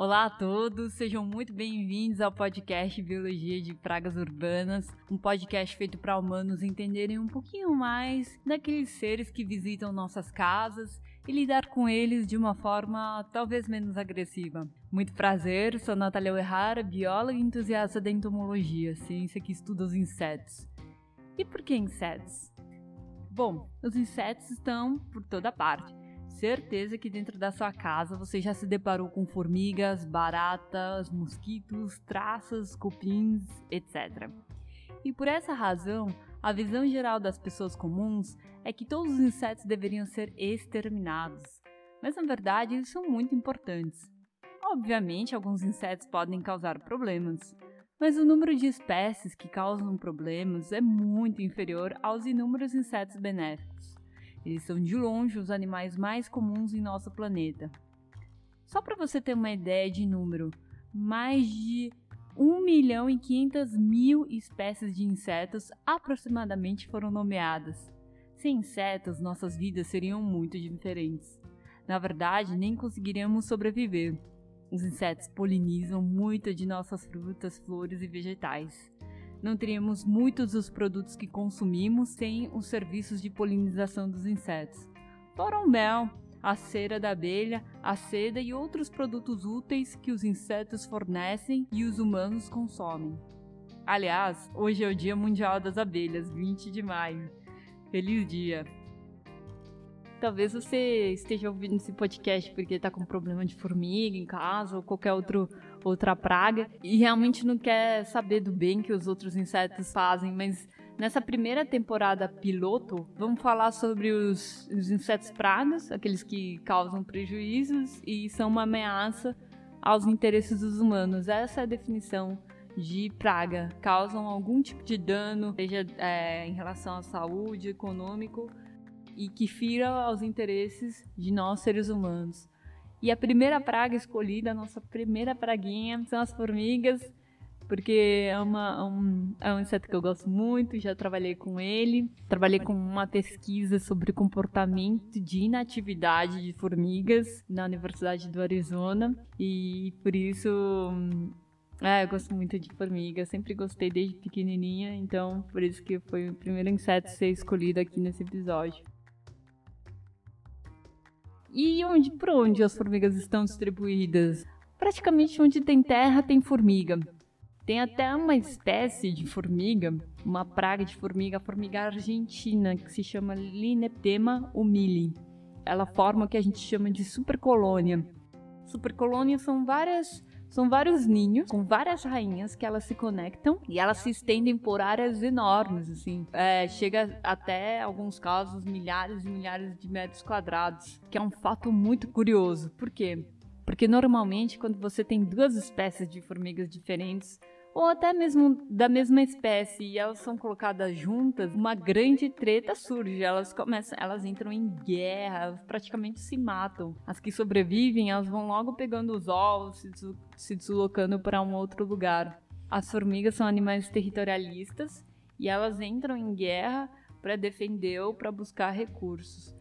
Olá a todos, sejam muito bem-vindos ao podcast Biologia de Pragas Urbanas, um podcast feito para humanos entenderem um pouquinho mais daqueles seres que visitam nossas casas e lidar com eles de uma forma talvez menos agressiva. Muito prazer, sou Natália Errara, bióloga e entusiasta da entomologia, ciência que estuda os insetos. E por que insetos? Bom, os insetos estão por toda parte certeza que dentro da sua casa você já se deparou com formigas, baratas, mosquitos, traças, cupins, etc. E por essa razão, a visão geral das pessoas comuns é que todos os insetos deveriam ser exterminados. Mas na verdade, eles são muito importantes. Obviamente, alguns insetos podem causar problemas, mas o número de espécies que causam problemas é muito inferior aos inúmeros insetos benéficos. Eles são de longe os animais mais comuns em nosso planeta. Só para você ter uma ideia de número, mais de 1 milhão e 500 mil espécies de insetos aproximadamente foram nomeadas. Sem insetos, nossas vidas seriam muito diferentes. Na verdade, nem conseguiríamos sobreviver. Os insetos polinizam muito de nossas frutas, flores e vegetais não teríamos muitos dos produtos que consumimos sem os serviços de polinização dos insetos. Fora o mel, a cera da abelha, a seda e outros produtos úteis que os insetos fornecem e os humanos consomem. Aliás, hoje é o Dia Mundial das Abelhas, 20 de maio. Feliz dia! Talvez você esteja ouvindo esse podcast porque está com problema de formiga em casa ou qualquer outro, outra praga e realmente não quer saber do bem que os outros insetos fazem, mas nessa primeira temporada piloto, vamos falar sobre os, os insetos pragas, aqueles que causam prejuízos e são uma ameaça aos interesses dos humanos. Essa é a definição de praga. Causam algum tipo de dano, seja é, em relação à saúde, econômico e que fira aos interesses de nós seres humanos. E a primeira praga escolhida, a nossa primeira praguinha, são as formigas, porque é, uma, um, é um inseto que eu gosto muito, já trabalhei com ele. Trabalhei com uma pesquisa sobre comportamento de inatividade de formigas na Universidade do Arizona, e por isso é, eu gosto muito de formiga, sempre gostei desde pequenininha, então por isso que foi o primeiro inseto a ser escolhido aqui nesse episódio. E onde, por onde as formigas estão distribuídas? Praticamente onde tem terra tem formiga. Tem até uma espécie de formiga, uma praga de formiga, a formiga argentina, que se chama Lineptema humili. Ela forma o que a gente chama de supercolônia. Supercolônias são várias são vários ninhos com várias rainhas que elas se conectam e elas se estendem por áreas enormes, assim. É, chega até, alguns casos, milhares e milhares de metros quadrados, que é um fato muito curioso. Por quê? Porque normalmente, quando você tem duas espécies de formigas diferentes, ou até mesmo da mesma espécie e elas são colocadas juntas, uma grande treta surge. Elas começam, elas entram em guerra, praticamente se matam. As que sobrevivem, elas vão logo pegando os ovos, se, se deslocando para um outro lugar. As formigas são animais territorialistas e elas entram em guerra para defender ou para buscar recursos.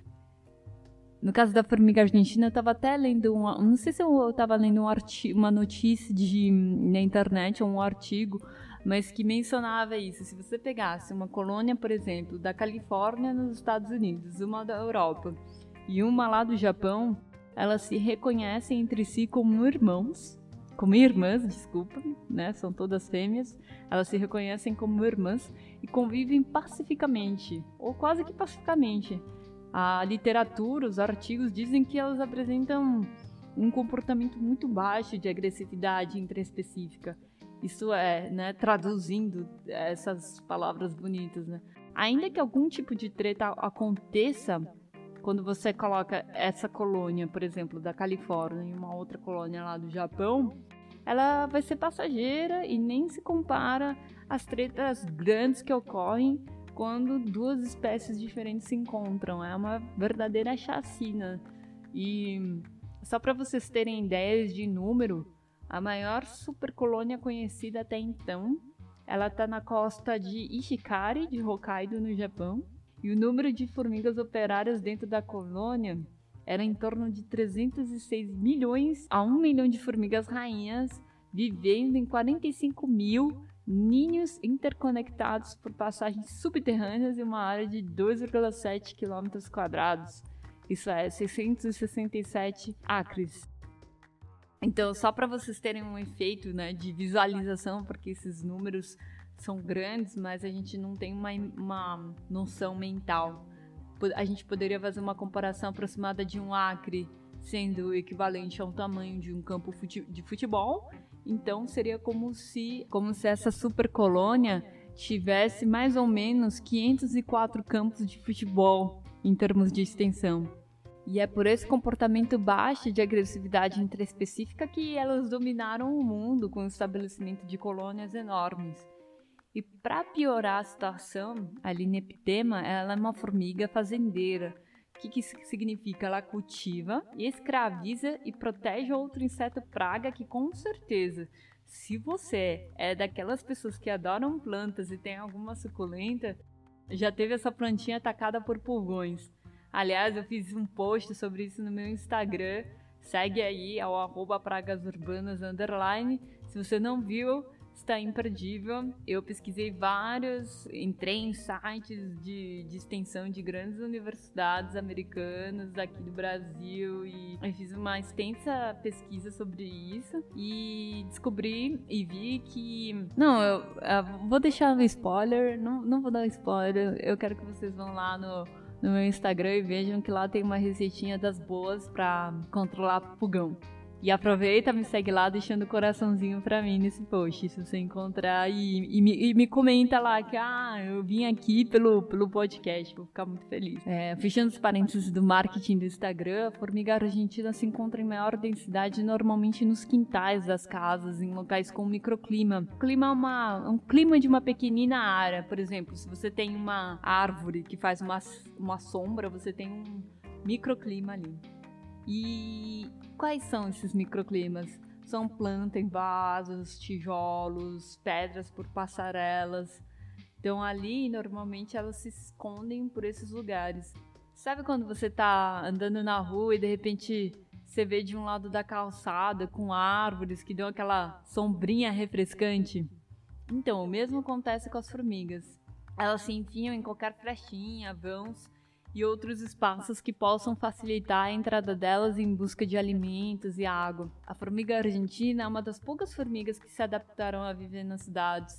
No caso da formiga argentina, eu estava até lendo não sei se eu estava lendo um artigo, uma notícia de, na internet ou um artigo, mas que mencionava isso. Se você pegasse uma colônia, por exemplo, da Califórnia nos Estados Unidos, uma da Europa e uma lá do Japão, elas se reconhecem entre si como irmãos, como irmãs, desculpa, né? São todas fêmeas. Elas se reconhecem como irmãs e convivem pacificamente, ou quase que pacificamente a literatura, os artigos dizem que elas apresentam um comportamento muito baixo de agressividade intraespecífica. Isso é, né, traduzindo essas palavras bonitas, né? Ainda que algum tipo de treta aconteça quando você coloca essa colônia, por exemplo, da Califórnia e uma outra colônia lá do Japão, ela vai ser passageira e nem se compara às tretas grandes que ocorrem quando duas espécies diferentes se encontram. É uma verdadeira chacina. E só para vocês terem ideias de número, a maior supercolônia conhecida até então, ela está na costa de Ishikari, de Hokkaido, no Japão. E o número de formigas operárias dentro da colônia era em torno de 306 milhões a 1 milhão de formigas rainhas vivendo em 45 mil ninhos interconectados por passagens subterrâneas em uma área de 2,7 km quadrados. Isso é 667 acres. Então, só para vocês terem um efeito né, de visualização, porque esses números são grandes, mas a gente não tem uma, uma noção mental. A gente poderia fazer uma comparação aproximada de um acre sendo equivalente ao tamanho de um campo de futebol. Então seria como se, como se essa supercolônia tivesse mais ou menos 504 campos de futebol em termos de extensão. E é por esse comportamento baixo de agressividade intraespecífica que elas dominaram o mundo com o estabelecimento de colônias enormes. E para piorar a situação, a lineptema ela é uma formiga fazendeira. O que, que isso significa? Ela cultiva, escraviza e protege outro inseto praga que com certeza, se você é daquelas pessoas que adoram plantas e tem alguma suculenta, já teve essa plantinha atacada por pulgões. Aliás, eu fiz um post sobre isso no meu Instagram. Segue aí ao arroba pragasurbanas underline. Se você não viu, está imperdível. Eu pesquisei vários, entrei em sites de, de extensão de grandes universidades americanas aqui do Brasil e fiz uma extensa pesquisa sobre isso e descobri e vi que. Não, eu, eu vou deixar no spoiler, não, não vou dar spoiler, eu quero que vocês vão lá no no meu Instagram e vejam que lá tem uma receitinha das boas para controlar pulgão. E aproveita, me segue lá, deixando o coraçãozinho pra mim nesse post, se você encontrar. E, e, me, e me, comenta lá que, ah, eu vim aqui pelo, pelo podcast, vou ficar muito feliz. É, fechando os parênteses do marketing do Instagram, a formiga argentina se encontra em maior densidade normalmente nos quintais das casas, em locais com microclima. O clima é uma, um clima de uma pequenina área, por exemplo, se você tem uma árvore que faz uma, uma sombra, você tem um microclima ali. E quais são esses microclimas? São plantas em vasos, tijolos, pedras por passarelas. Então ali normalmente elas se escondem por esses lugares. Sabe quando você está andando na rua e de repente você vê de um lado da calçada com árvores que dão aquela sombrinha refrescante? Então, o mesmo acontece com as formigas. Elas se enfiam em qualquer flechinha, vãos e outros espaços que possam facilitar a entrada delas em busca de alimentos e água. A formiga argentina é uma das poucas formigas que se adaptaram a viver nas cidades.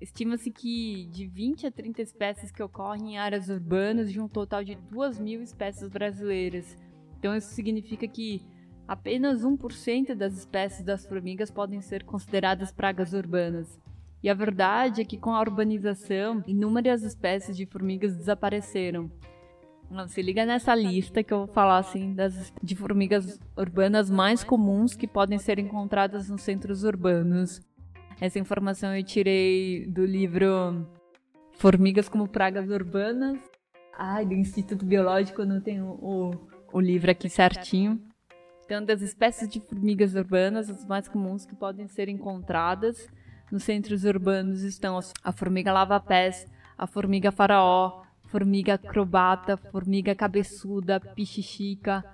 Estima-se que de 20 a 30 espécies que ocorrem em áreas urbanas de um total de 2 mil espécies brasileiras. Então isso significa que apenas 1% das espécies das formigas podem ser consideradas pragas urbanas. E a verdade é que com a urbanização, inúmeras espécies de formigas desapareceram. Não, se liga nessa lista que eu vou falar assim das de formigas urbanas mais comuns que podem ser encontradas nos centros urbanos. Essa informação eu tirei do livro Formigas como Pragas Urbanas. Ai, do Instituto Biológico, eu não tenho o, o livro aqui certinho. Então, das espécies de formigas urbanas, as mais comuns que podem ser encontradas nos centros urbanos estão a formiga lava-pés, a formiga faraó, formiga acrobata, formiga cabeçuda, pichichica,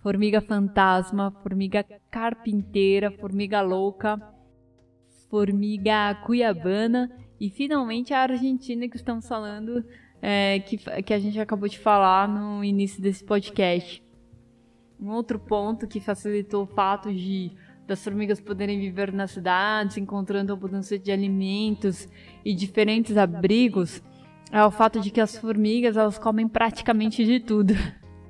formiga fantasma, formiga carpinteira, formiga louca, formiga cuiabana e finalmente a Argentina que estamos falando, é, que, que a gente acabou de falar no início desse podcast. Um outro ponto que facilitou o fato de das formigas poderem viver nas cidades, encontrando abundância de alimentos e diferentes abrigos, é o fato de que as formigas elas comem praticamente de tudo,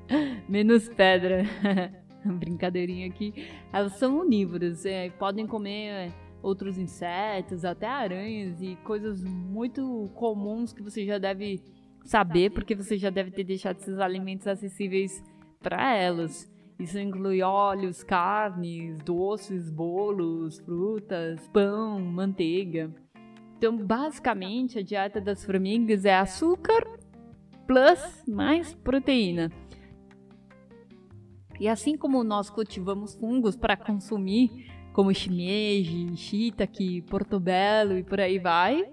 menos pedra. Brincadeirinha aqui. Elas são onívoras, é, podem comer é, outros insetos, até aranhas e coisas muito comuns que você já deve saber, porque você já deve ter deixado esses alimentos acessíveis para elas. Isso inclui óleos, carnes, doces, bolos, frutas, pão, manteiga. Então, basicamente, a dieta das formigas é açúcar plus mais proteína. E assim como nós cultivamos fungos para consumir, como shimeji, shiitake, portobello e por aí vai,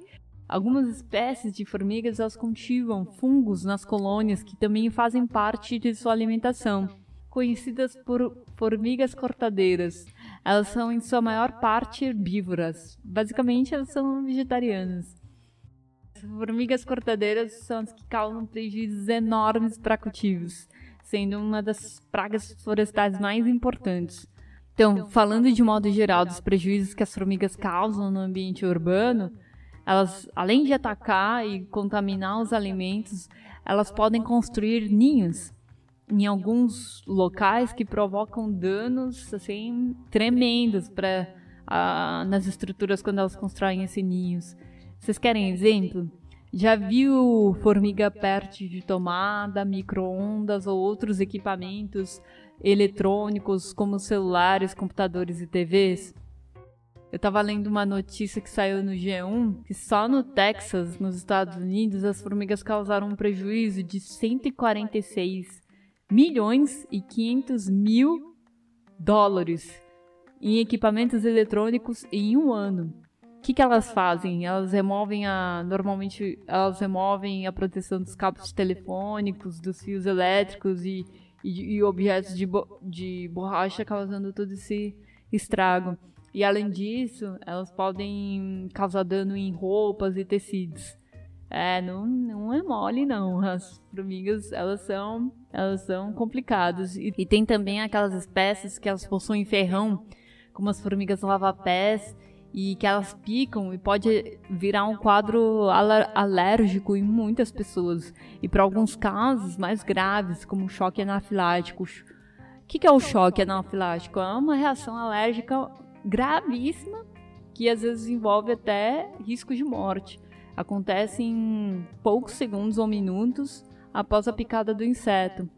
algumas espécies de formigas elas cultivam fungos nas colônias que também fazem parte de sua alimentação, conhecidas por formigas cortadeiras. Elas são, em sua maior parte, herbívoras. Basicamente, elas são vegetarianas. As formigas cortadeiras são as que causam prejuízos enormes para cultivos, sendo uma das pragas florestais mais importantes. Então, falando de modo geral dos prejuízos que as formigas causam no ambiente urbano, elas, além de atacar e contaminar os alimentos, elas podem construir ninhos em alguns locais que provocam danos assim tremendos para nas estruturas quando elas constroem esses ninhos. Vocês querem exemplo? Já viu formiga perto de tomada, micro-ondas ou outros equipamentos eletrônicos como celulares, computadores e TVs? Eu estava lendo uma notícia que saiu no G1 que só no Texas, nos Estados Unidos, as formigas causaram um prejuízo de 146 milhões e 500 mil dólares em equipamentos eletrônicos em um ano. O que, que elas fazem? Elas removem a. Normalmente elas removem a proteção dos cabos telefônicos, dos fios elétricos e, e, e objetos de, bo, de borracha causando todo esse estrago. E além disso, elas podem causar dano em roupas e tecidos. É, não, não é mole não. As formigas, elas são, elas são complicadas. E, e tem também aquelas espécies que elas possuem ferrão, como as formigas lava-pés, e que elas picam e pode virar um quadro alérgico em muitas pessoas. E para alguns casos mais graves, como choque anafilático. O que, que é o choque anafilático? É uma reação alérgica gravíssima que às vezes envolve até risco de morte. Acontece em poucos segundos ou minutos após a picada do inseto.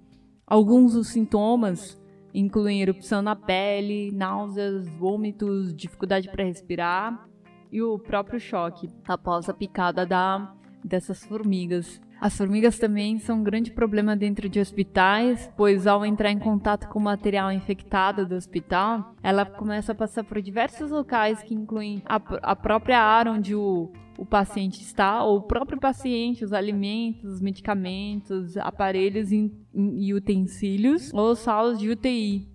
Alguns dos sintomas incluem erupção na pele, náuseas, vômitos, dificuldade para respirar e o próprio choque após a picada da, dessas formigas. As formigas também são um grande problema dentro de hospitais, pois ao entrar em contato com o material infectado do hospital, ela começa a passar por diversos locais que incluem a, a própria área onde o, o paciente está, ou o próprio paciente, os alimentos, os medicamentos, aparelhos e, utensílios, ou salas de UTI.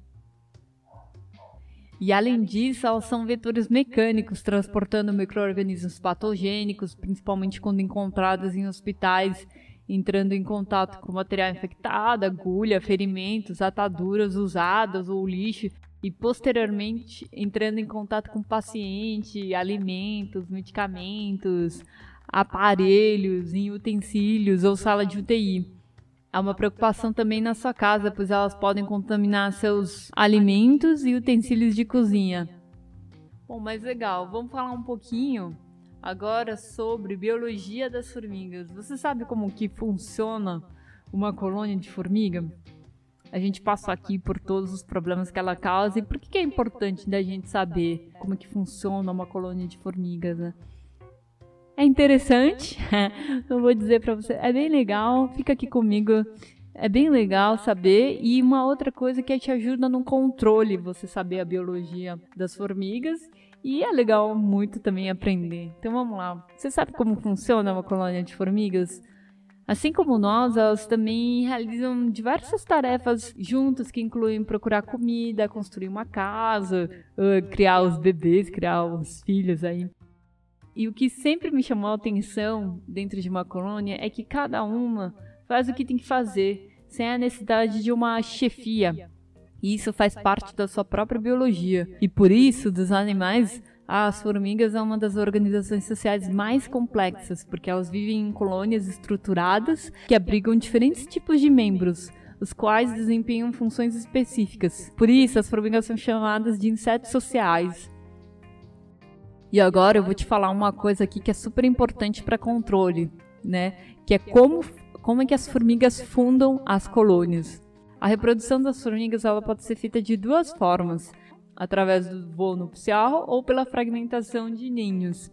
E além disso, elas são vetores mecânicos transportando micro-organismos patogênicos, principalmente quando encontradas em hospitais, entrando em contato com material infectado, agulha, ferimentos, ataduras usadas ou lixo, e posteriormente entrando em contato com paciente, alimentos, medicamentos, aparelhos, em utensílios ou sala de UTI. Há uma preocupação também na sua casa, pois elas podem contaminar seus alimentos e utensílios de cozinha. Bom, mas legal, vamos falar um pouquinho agora sobre biologia das formigas. Você sabe como que funciona uma colônia de formiga? A gente passou aqui por todos os problemas que ela causa e por que é importante da gente saber como que funciona uma colônia de formigas, né? É interessante, eu vou dizer para você, é bem legal, fica aqui comigo. É bem legal saber. E uma outra coisa que te ajuda no controle, você saber a biologia das formigas. E é legal muito também aprender. Então vamos lá. Você sabe como funciona uma colônia de formigas? Assim como nós, elas também realizam diversas tarefas juntas que incluem procurar comida, construir uma casa, criar os bebês, criar os filhos aí. E o que sempre me chamou a atenção dentro de uma colônia é que cada uma faz o que tem que fazer, sem a necessidade de uma chefia. E isso faz parte da sua própria biologia. E por isso, dos animais, as formigas é uma das organizações sociais mais complexas, porque elas vivem em colônias estruturadas que abrigam diferentes tipos de membros, os quais desempenham funções específicas. Por isso, as formigas são chamadas de insetos sociais. E agora eu vou te falar uma coisa aqui que é super importante para controle, né? Que é como, como é que as formigas fundam as colônias. A reprodução das formigas ela pode ser feita de duas formas, através do voo nupcial ou pela fragmentação de ninhos.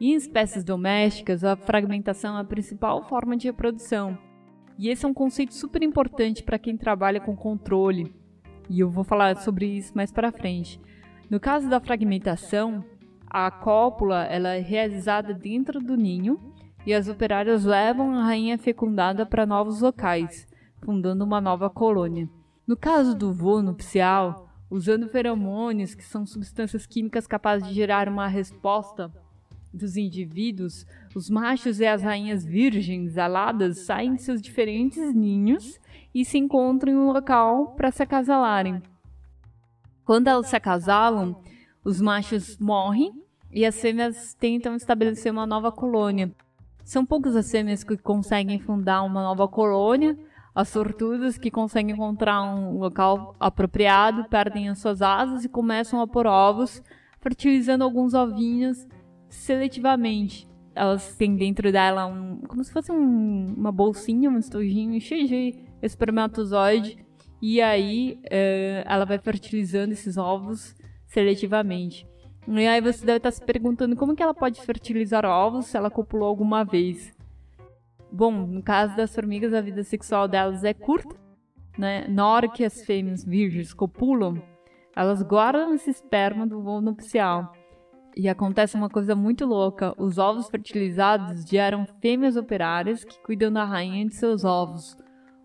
Em espécies domésticas, a fragmentação é a principal forma de reprodução. E esse é um conceito super importante para quem trabalha com controle. E eu vou falar sobre isso mais para frente. No caso da fragmentação, a cópula ela é realizada dentro do ninho e as operárias levam a rainha fecundada para novos locais, fundando uma nova colônia. No caso do voo nupcial, usando feromônios, que são substâncias químicas capazes de gerar uma resposta dos indivíduos, os machos e as rainhas virgens aladas saem de seus diferentes ninhos e se encontram em um local para se acasalarem. Quando elas se acasalam, os machos morrem e as fêmeas tentam estabelecer uma nova colônia. São poucas as fêmeas que conseguem fundar uma nova colônia. As sortudas que conseguem encontrar um local apropriado perdem as suas asas e começam a pôr ovos, fertilizando alguns ovinhos seletivamente. Elas têm dentro dela um, como se fosse um, uma bolsinha, um estojinho cheio de espermatozoide. E aí é, ela vai fertilizando esses ovos seletivamente. E aí você deve estar se perguntando como que ela pode fertilizar ovos se ela copulou alguma vez. Bom, no caso das formigas, a vida sexual delas é curta, né? Na hora que as fêmeas virgens copulam, elas guardam esse esperma do voo nupcial. E acontece uma coisa muito louca: os ovos fertilizados geram fêmeas operárias que cuidam da rainha de seus ovos.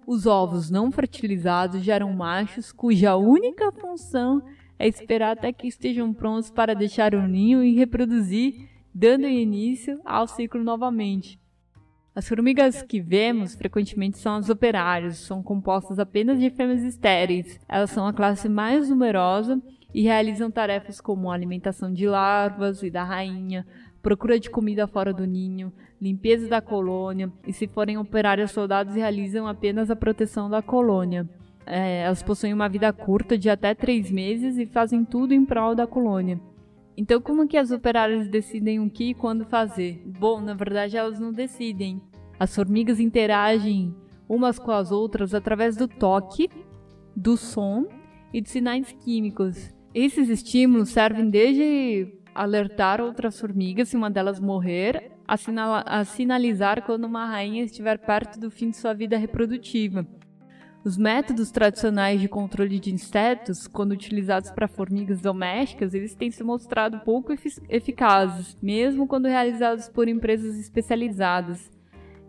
Os ovos não fertilizados geram machos cuja única função é esperar até que estejam prontos para deixar o ninho e reproduzir, dando início ao ciclo novamente. As formigas que vemos frequentemente são as operárias, são compostas apenas de fêmeas estéreis. Elas são a classe mais numerosa e realizam tarefas como alimentação de larvas e da rainha, procura de comida fora do ninho, limpeza da colônia, e se forem operárias soldados realizam apenas a proteção da colônia. É, elas possuem uma vida curta de até três meses e fazem tudo em prol da colônia. Então, como que as operárias decidem o que e quando fazer? Bom, na verdade, elas não decidem. As formigas interagem umas com as outras através do toque, do som e de sinais químicos. Esses estímulos servem desde alertar outras formigas se uma delas morrer, a, a sinalizar quando uma rainha estiver perto do fim de sua vida reprodutiva. Os métodos tradicionais de controle de insetos, quando utilizados para formigas domésticas, eles têm se mostrado pouco eficazes, mesmo quando realizados por empresas especializadas.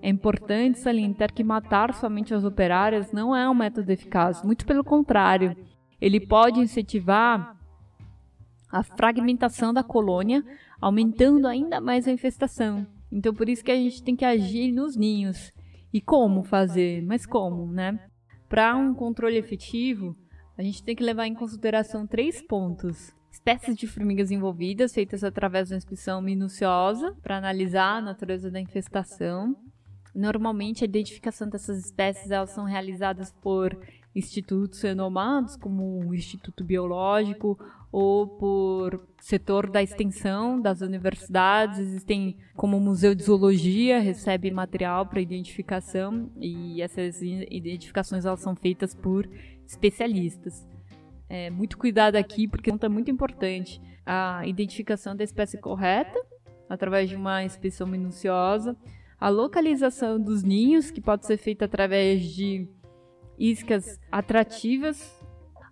É importante salientar que matar somente as operárias não é um método eficaz, muito pelo contrário. Ele pode incentivar a fragmentação da colônia, aumentando ainda mais a infestação. Então, por isso que a gente tem que agir nos ninhos. E como fazer? Mas como, né? Para um controle efetivo, a gente tem que levar em consideração três pontos. Espécies de formigas envolvidas, feitas através de uma inspeção minuciosa para analisar a natureza da infestação. Normalmente, a identificação dessas espécies elas são realizadas por institutos renomados, como o Instituto Biológico ou por setor da extensão das universidades. Existem como o Museu de Zoologia, recebe material para identificação e essas identificações elas são feitas por especialistas. É, muito cuidado aqui, porque é muito importante a identificação da espécie correta, através de uma inspeção minuciosa, a localização dos ninhos, que pode ser feita através de iscas atrativas.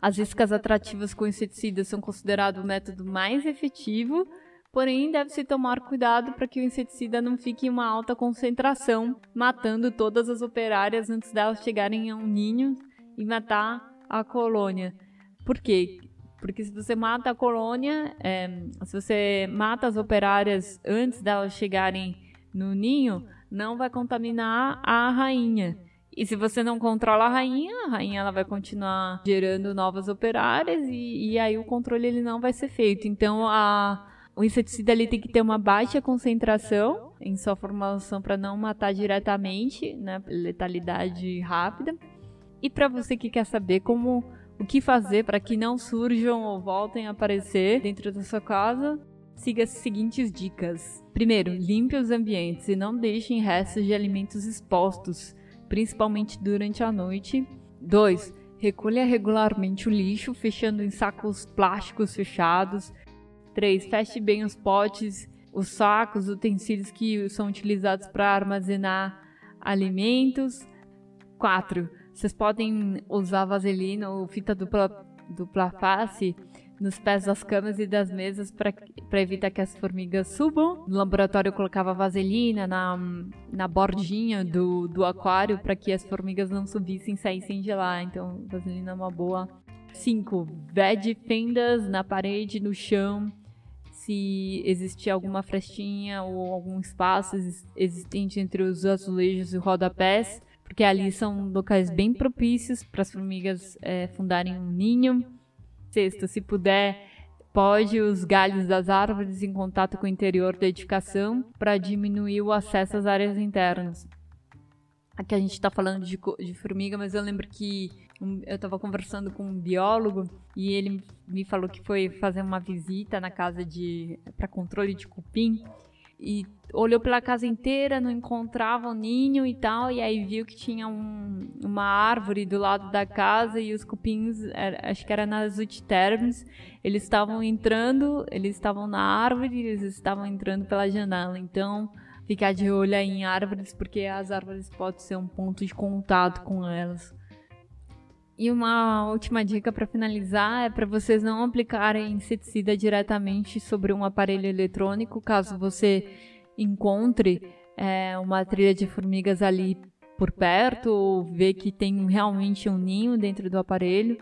As iscas atrativas com inseticidas são consideradas o método mais efetivo, porém deve-se tomar cuidado para que o inseticida não fique em uma alta concentração, matando todas as operárias antes delas chegarem a um ninho e matar a colônia. Por quê? Porque se você mata a colônia, é, se você mata as operárias antes delas chegarem no ninho, não vai contaminar a rainha. E se você não controla a rainha, a rainha ela vai continuar gerando novas operárias e, e aí o controle ele não vai ser feito. Então a, o inseticida ele tem que ter uma baixa concentração em sua formulação para não matar diretamente, né, letalidade rápida. E para você que quer saber como o que fazer para que não surjam ou voltem a aparecer dentro da sua casa, siga as seguintes dicas. Primeiro, limpe os ambientes e não deixem restos de alimentos expostos principalmente durante a noite. 2. Recolha regularmente o lixo, fechando em sacos plásticos fechados. 3. Feche bem os potes, os sacos, utensílios que são utilizados para armazenar alimentos. 4. Vocês podem usar vaselina ou fita dupla, dupla face nos pés das camas e das mesas para evitar que as formigas subam. No laboratório eu colocava vaselina na, na bordinha do, do aquário para que as formigas não subissem e saíssem de lá. Então, vaselina é uma boa. 5. Vede fendas na parede, no chão se existia alguma frestinha ou algum espaço existente entre os azulejos e rodapés, porque ali são locais bem propícios para as formigas é, fundarem um ninho. Se puder, pode os galhos das árvores em contato com o interior da edificação para diminuir o acesso às áreas internas. Aqui a gente está falando de, de formiga, mas eu lembro que eu estava conversando com um biólogo e ele me falou que foi fazer uma visita na casa de para controle de cupim e olhou pela casa inteira, não encontrava o ninho e tal, e aí viu que tinha um, uma árvore do lado da casa e os cupins, acho que era nas utitermes, eles estavam entrando, eles estavam na árvore, eles estavam entrando pela janela. Então, ficar de olho em árvores, porque as árvores podem ser um ponto de contato com elas. E uma última dica para finalizar é para vocês não aplicarem inseticida diretamente sobre um aparelho eletrônico, caso você encontre é, uma trilha de formigas ali por perto ou vê que tem realmente um ninho dentro do aparelho.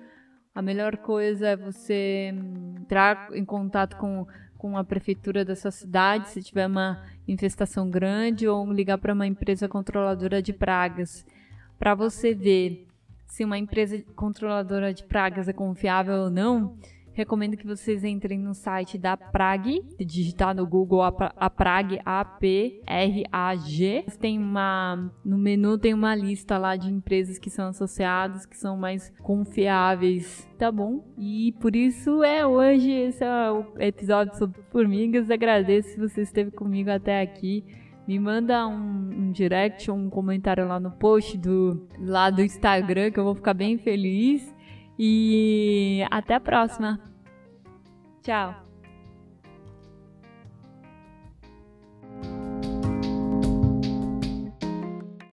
A melhor coisa é você entrar em contato com, com a prefeitura da sua cidade, se tiver uma infestação grande, ou ligar para uma empresa controladora de pragas, para você ver se uma empresa controladora de pragas é confiável ou não, recomendo que vocês entrem no site da Prag, digitar no Google a, Prag, A-P-R-A-G. Tem uma, no menu tem uma lista lá de empresas que são associadas, que são mais confiáveis, tá bom? E por isso é hoje, esse é o episódio sobre formigas. Agradeço se você esteve comigo até aqui me manda um, um direct ou um comentário lá no post do, lá do Instagram que eu vou ficar bem feliz. E até a próxima. Tchau.